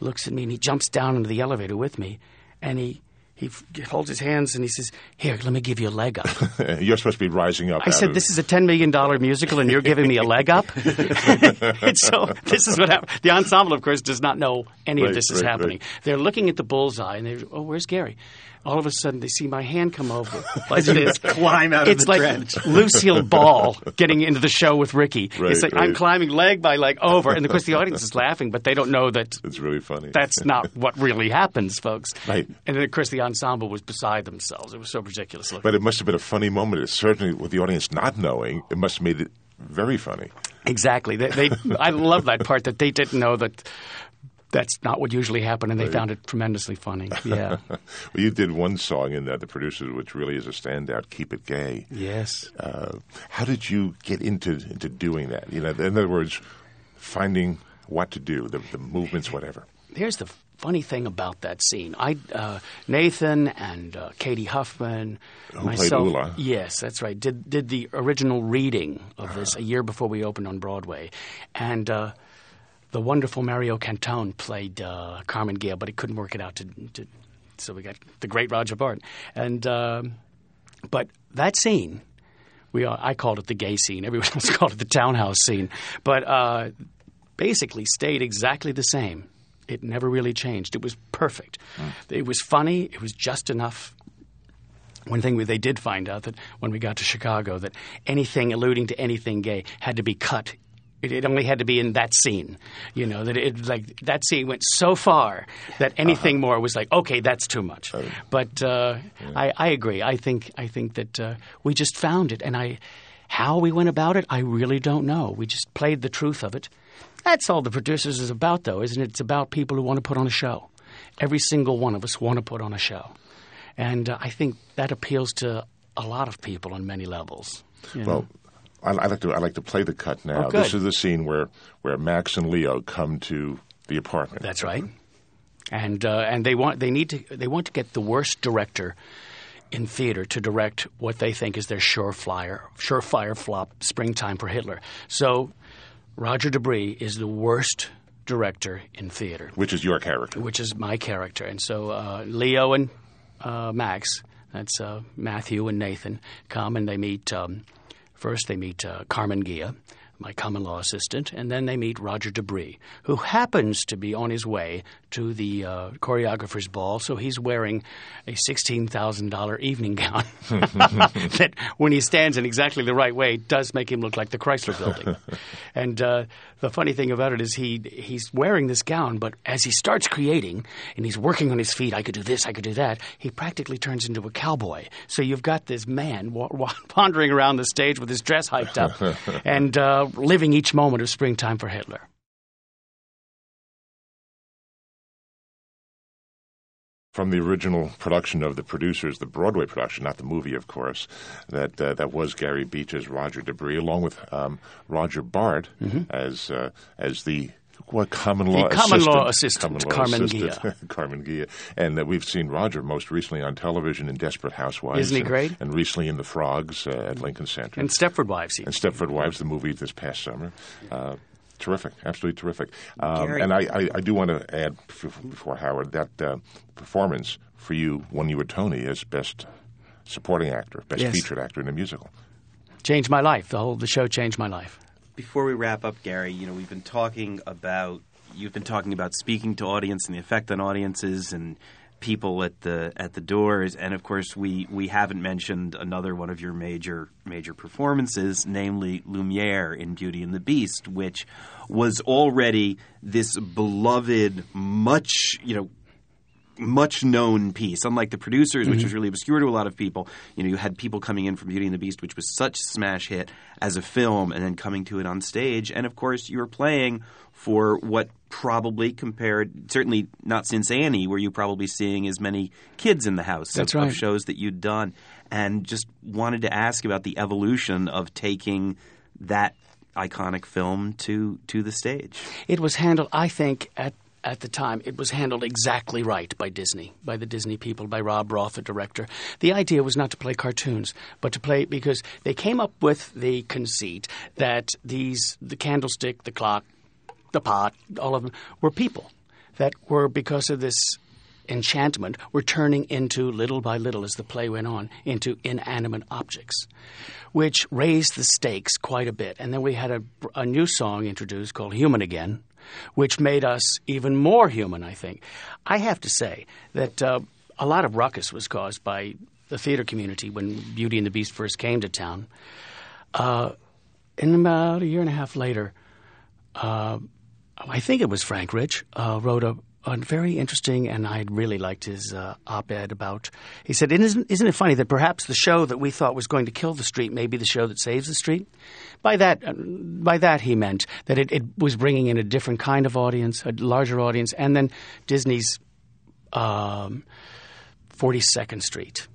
looks at me and he jumps down into the elevator with me, and he he holds his hands and he says, "Here, let me give you a leg up." [LAUGHS] You're supposed to be rising up. I said, "This is a ten million dollar musical, and you're giving me a leg up." [LAUGHS] [LAUGHS] so this is what happened. The ensemble, of course, does not know any Right, of this is right, happening. right. They're looking at the bullseye, and they're, "Oh, where's Gary?" All of a sudden, they see my hand come over [LAUGHS] like this. climb out of it's the like trench. [LAUGHS] Lucille Ball getting into the show with Ricky. Right, it's like I'm climbing leg by leg over, and of course the [LAUGHS] audience is laughing, but they don't know that It's really funny. that's not what really happens, folks. Right. And then, of course, the ensemble was beside themselves. It was so ridiculous looking. But it must have been a funny moment. It certainly, with the audience not knowing, it must have made it very funny. Exactly. They, they, I love that part that they didn't know that that's not what usually happened, and they found it tremendously funny. Yeah. [LAUGHS] well, you did one song in that, the producers, which really is a standout. Keep it gay. yes. Uh, how did you get into into doing that? You know, in other words, finding what to do, the, the movements, whatever. Here's the funny thing about that scene. I, uh, Nathan and uh, Cady Huffman, played myself. Ulla. Yes, that's right. Did did the original reading of this a year before we opened on Broadway, and. Uh, the wonderful Mario Cantone played uh, Carmen Ghia, but he couldn't work it out to, to so we got the great Roger Bart. And um, but that scene, we uh, I called it the gay scene. Everyone [LAUGHS] else called it the townhouse scene. But uh, basically stayed exactly the same. It never really changed. It was perfect. It was funny. It was just enough. One thing we, they did find out that when we got to Chicago that anything alluding to anything gay had to be cut It, it only had to be in that scene, you know. That it like that scene went so far that anything Uh-huh. more was like, okay, that's too much. Oh. But uh, I, I agree. I think I think that uh, we just found it, and I how we went about it, I really don't know. We just played the truth of it. That's all the producers is about, though, isn't it? It's about people who want to put on a show. Every single one of us want to put on a show, and uh, I think that appeals to a lot of people on many levels. you know. Well, I, I like to I like to play the cut now. Oh, this is the scene where where Max and Leo come to the apartment. That's right. And uh, and they want they need to they want to get the worst director in theater to direct what they think is their surefire surefire flop, Springtime for Hitler. So Roger De Bris is the worst director in theater, which is your character. which is my character. And so uh, Leo and uh, Max, that's uh, Matthew and Nathan, come and they meet. Um, first, they meet uh, Carmen Ghia, my common law assistant, and then they meet Roger De Bris, who happens to be on his way to the uh, choreographer's ball. So he's wearing a sixteen thousand dollar evening gown [LAUGHS] that, when he stands in exactly the right way, does make him look like the Chrysler Building. [LAUGHS] and uh, the funny thing about it is he he's wearing this gown, but as he starts creating and he's working on his feet, I could do this, I could do that. He practically turns into a cowboy. So you've got this man wa- wa- [LAUGHS] wandering around the stage with his dress hiked up and uh, living each moment of springtime for Hitler. From the original production of the producers, the Broadway production, not the movie, of course, that uh, that was Gary Beach as Roger De Bris, along with um, Roger Bart as uh, as the what common law Mm-hmm. The common assistant, law assistant, Common law Carmen assistant, Carmen Ghia, [LAUGHS] and that we've seen Roger most recently on television in Desperate Housewives. Isn't he and, great? And recently in The Frogs uh, at Lincoln Center. And Stepford Wives. and Stepford Wives, the movie this past summer. Uh, terrific, absolutely terrific. Um, and I, I, I do want to add before Howard that uh, performance for you when you were Tony as best supporting actor, best Yes. featured actor in a musical. Changed my life. The whole the show changed my life. Before we wrap up, Gary, you know we've been talking about you've been talking about speaking to audience and the effect on audiences and people at the at the doors, and of course we we haven't mentioned another one of your major major performances, namely Lumiere in Beauty and the Beast, which was already this beloved, much you know much known piece. Unlike the producers, which was mm-hmm. really obscure to a lot of people, you know, you had people coming in from Beauty and the Beast, which was such a smash hit as a film, and then coming to it on stage. And of course, you were playing for what probably compared, certainly not since Annie, were you probably seeing as many kids in the house That's of, of shows that you'd done. And just wanted to ask about the evolution of taking that iconic film to to the stage. It was handled, I think, at at the time, it was handled exactly right by Disney, by the Disney people, by Rob Roth, the director. The idea was not to play cartoons, but to play because they came up with the conceit that these the candlestick, the clock, the pot, all of them were people that were because of this enchantment were turning into little by little as the play went on into inanimate objects which raised the stakes quite a bit and then we had a, a new song introduced called human again which made us even more human i think. I have to say that uh, a lot of ruckus was caused by the theater community when beauty and the beast first came to town. Uh, and about a year and a half later uh, I think it was Frank Rich, uh, wrote a, a very interesting, and I really liked his uh, op-ed about. He said, isn't, "Isn't it funny that perhaps the show that we thought was going to kill the street may be the show that saves the street?" By that, uh, by that he meant that it, it was bringing in a different kind of audience, a larger audience, and then Disney's um, 42nd Street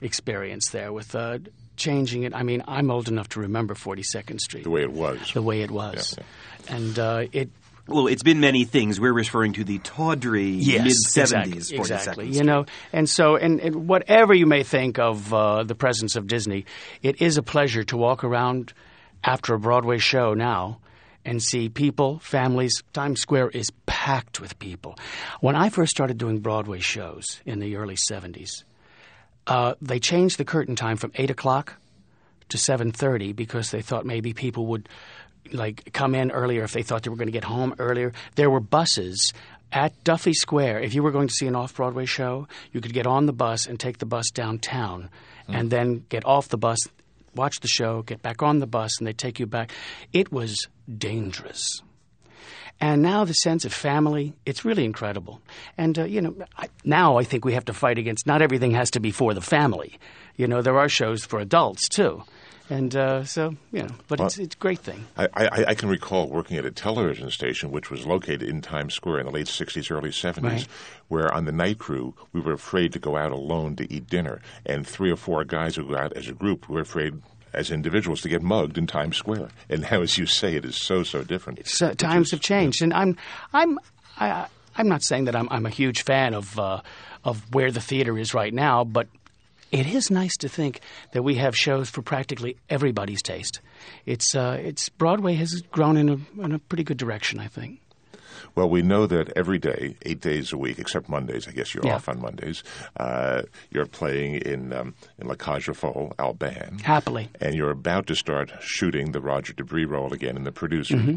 experience there with uh, changing it. I mean, I'm old enough to remember 42nd Street The way it was. the way it was, and uh, it Well, it's been many things. We're referring to the tawdry mid seventies, exactly, exactly. You know, and so and, and whatever you may think of uh, the presence of Disney, it is a pleasure to walk around after a Broadway show now and see people, families. Times Square is packed with people. When I first started doing Broadway shows in the early seventies, uh, they changed the curtain time from eight o'clock to seven thirty because they thought maybe people would like come in earlier if they thought they were going to get home earlier. There were buses at Duffy Square. If you were going to see an off Broadway show, you could get on the bus and take the bus downtown, and then get off the bus. Watch the show, get back on the bus, and they take you back. It was dangerous. And now the sense of family, it's really incredible. And, uh, you know, I, now I think we have to fight against not everything has to be for the family. You know, there are shows for adults, too. And uh, so, you know, but it's, it's a great thing. I, I, I can recall working at a television station which was located in Times Square in the late 60s, early 70s, Right. where on the night crew, we were afraid to go out alone to eat dinner. And three or four guys who go out as a group were afraid as individuals to get mugged in Times Square. [LAUGHS] And now, as you say, it is so, so different. So, times is- have changed, and I'm I'm I, I'm not saying that I'm I'm a huge fan of uh, of where the theater is right now, but it is nice to think that we have shows for practically everybody's taste. It's uh, it's Broadway has grown in a in a pretty good direction, I think. Well, we know that every day, eight days a week, except Mondays. I guess you're Yeah. off on Mondays. Uh, you're playing in um, in La Cage aux Folles, Alban. Happily. And you're about to start shooting the Roger De Bris role again in the producer. Mm-hmm.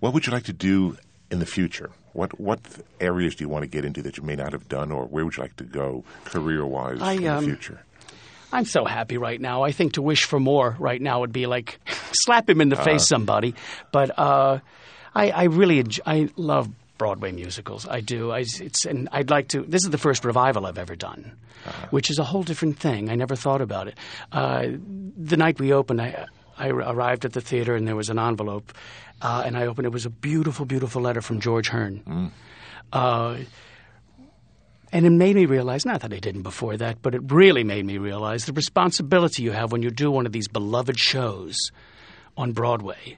What would you like to do in the future? What what areas do you want to get into that you may not have done, or where would you like to go career wise in um, the future? I'm so happy right now. I think to wish for more right now would be like [LAUGHS] slap him in the face, somebody. But uh, I, I really enj- I love Broadway musicals. I do. I, it's and I'd like to. This is the first revival I've ever done, which is a whole different thing. I never thought about it. Uh, the night we opened, I. I arrived at the theater and there was an envelope, uh, and I opened. It was a beautiful, beautiful letter from George Hearn. Uh, and it made me realize, not that I didn't before that, but it really made me realize the responsibility you have when you do one of these beloved shows on Broadway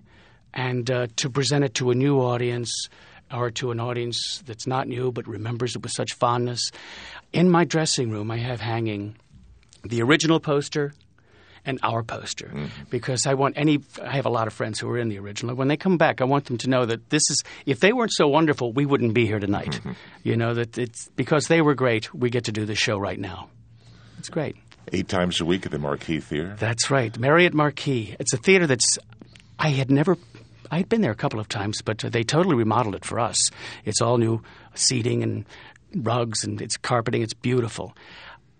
and uh, to present it to a new audience or to an audience that's not new but remembers it with such fondness. In my dressing room, I have hanging the original poster and our poster. Mm-hmm. Because I want any I have a lot of friends who are in the original. When they come back I want them to know that this is if they weren't so wonderful we wouldn't be here tonight. Mm-hmm. You know that it's because they were great we get to do this show right now. It's great. Eight times a week at the Marquis Theater. that's right. Marriott Marquis it's a theater that's I had never I'd been there a couple of times but they totally remodeled it for us. It's all new seating and rugs and it's carpeting. It's beautiful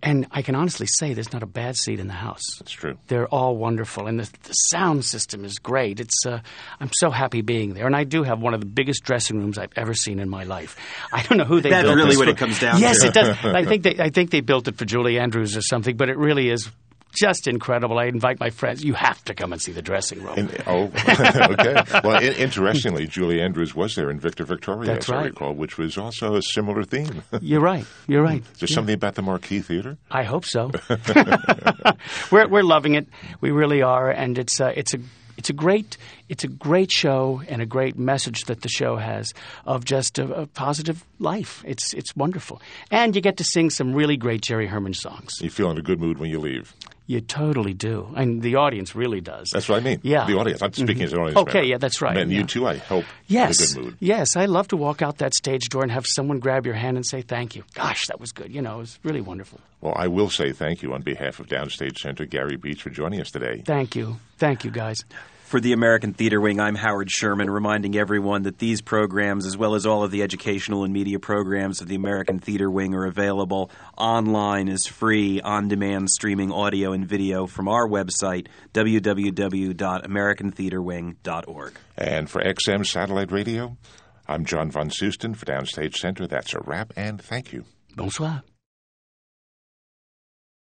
and I can honestly say there's not a bad seat in the house That's true. they're all wonderful, and the, the sound system is great. It's uh, I'm so happy being there, and I do have one of the biggest dressing rooms I've ever seen in my life. I don't know who they That's built really this what for. it comes down yes, to. it does. I think they I think they built it for Julie Andrews or something, but it really is just incredible. I invite my friends. You have to come and see the dressing room. In, oh, [LAUGHS] okay. Well, in, interestingly, Julie Andrews was there in Victor Victoria, That's as I recall, which was also a similar theme. [LAUGHS] You're right. You're right. there something about the Marquis Theater? I hope so. [LAUGHS] we're we're loving it. We really are, and it's uh, it's a it's a great it's a great show and a great message that the show has of just a, a positive life. It's it's wonderful, and you get to sing some really great Jerry Herman songs. You feel in a good mood when you leave. You totally do, and the audience really does. That's what I mean. Yeah. The audience. I'm mm-hmm. speaking as an audience Okay, member. yeah, that's right, And yeah. you too, I hope, Yes, in a good mood. yes, I love to walk out that stage door and have someone grab your hand and say thank you. Gosh, that was good. You know, it was really wonderful. Well, I will say thank you on behalf of Downstage Center, Gary Beach, for joining us today. Thank you, thank you, guys. For the American Theater Wing, I'm Howard Sherman, reminding everyone that these programs, as well as all of the educational and media programs of the American Theater Wing, are available online as free, on demand streaming audio and video from our website, www.americantheaterwing.org. And for XM Satellite Radio, I'm John von Soosten for Downstage Center. That's a wrap, and thank you. Bonsoir.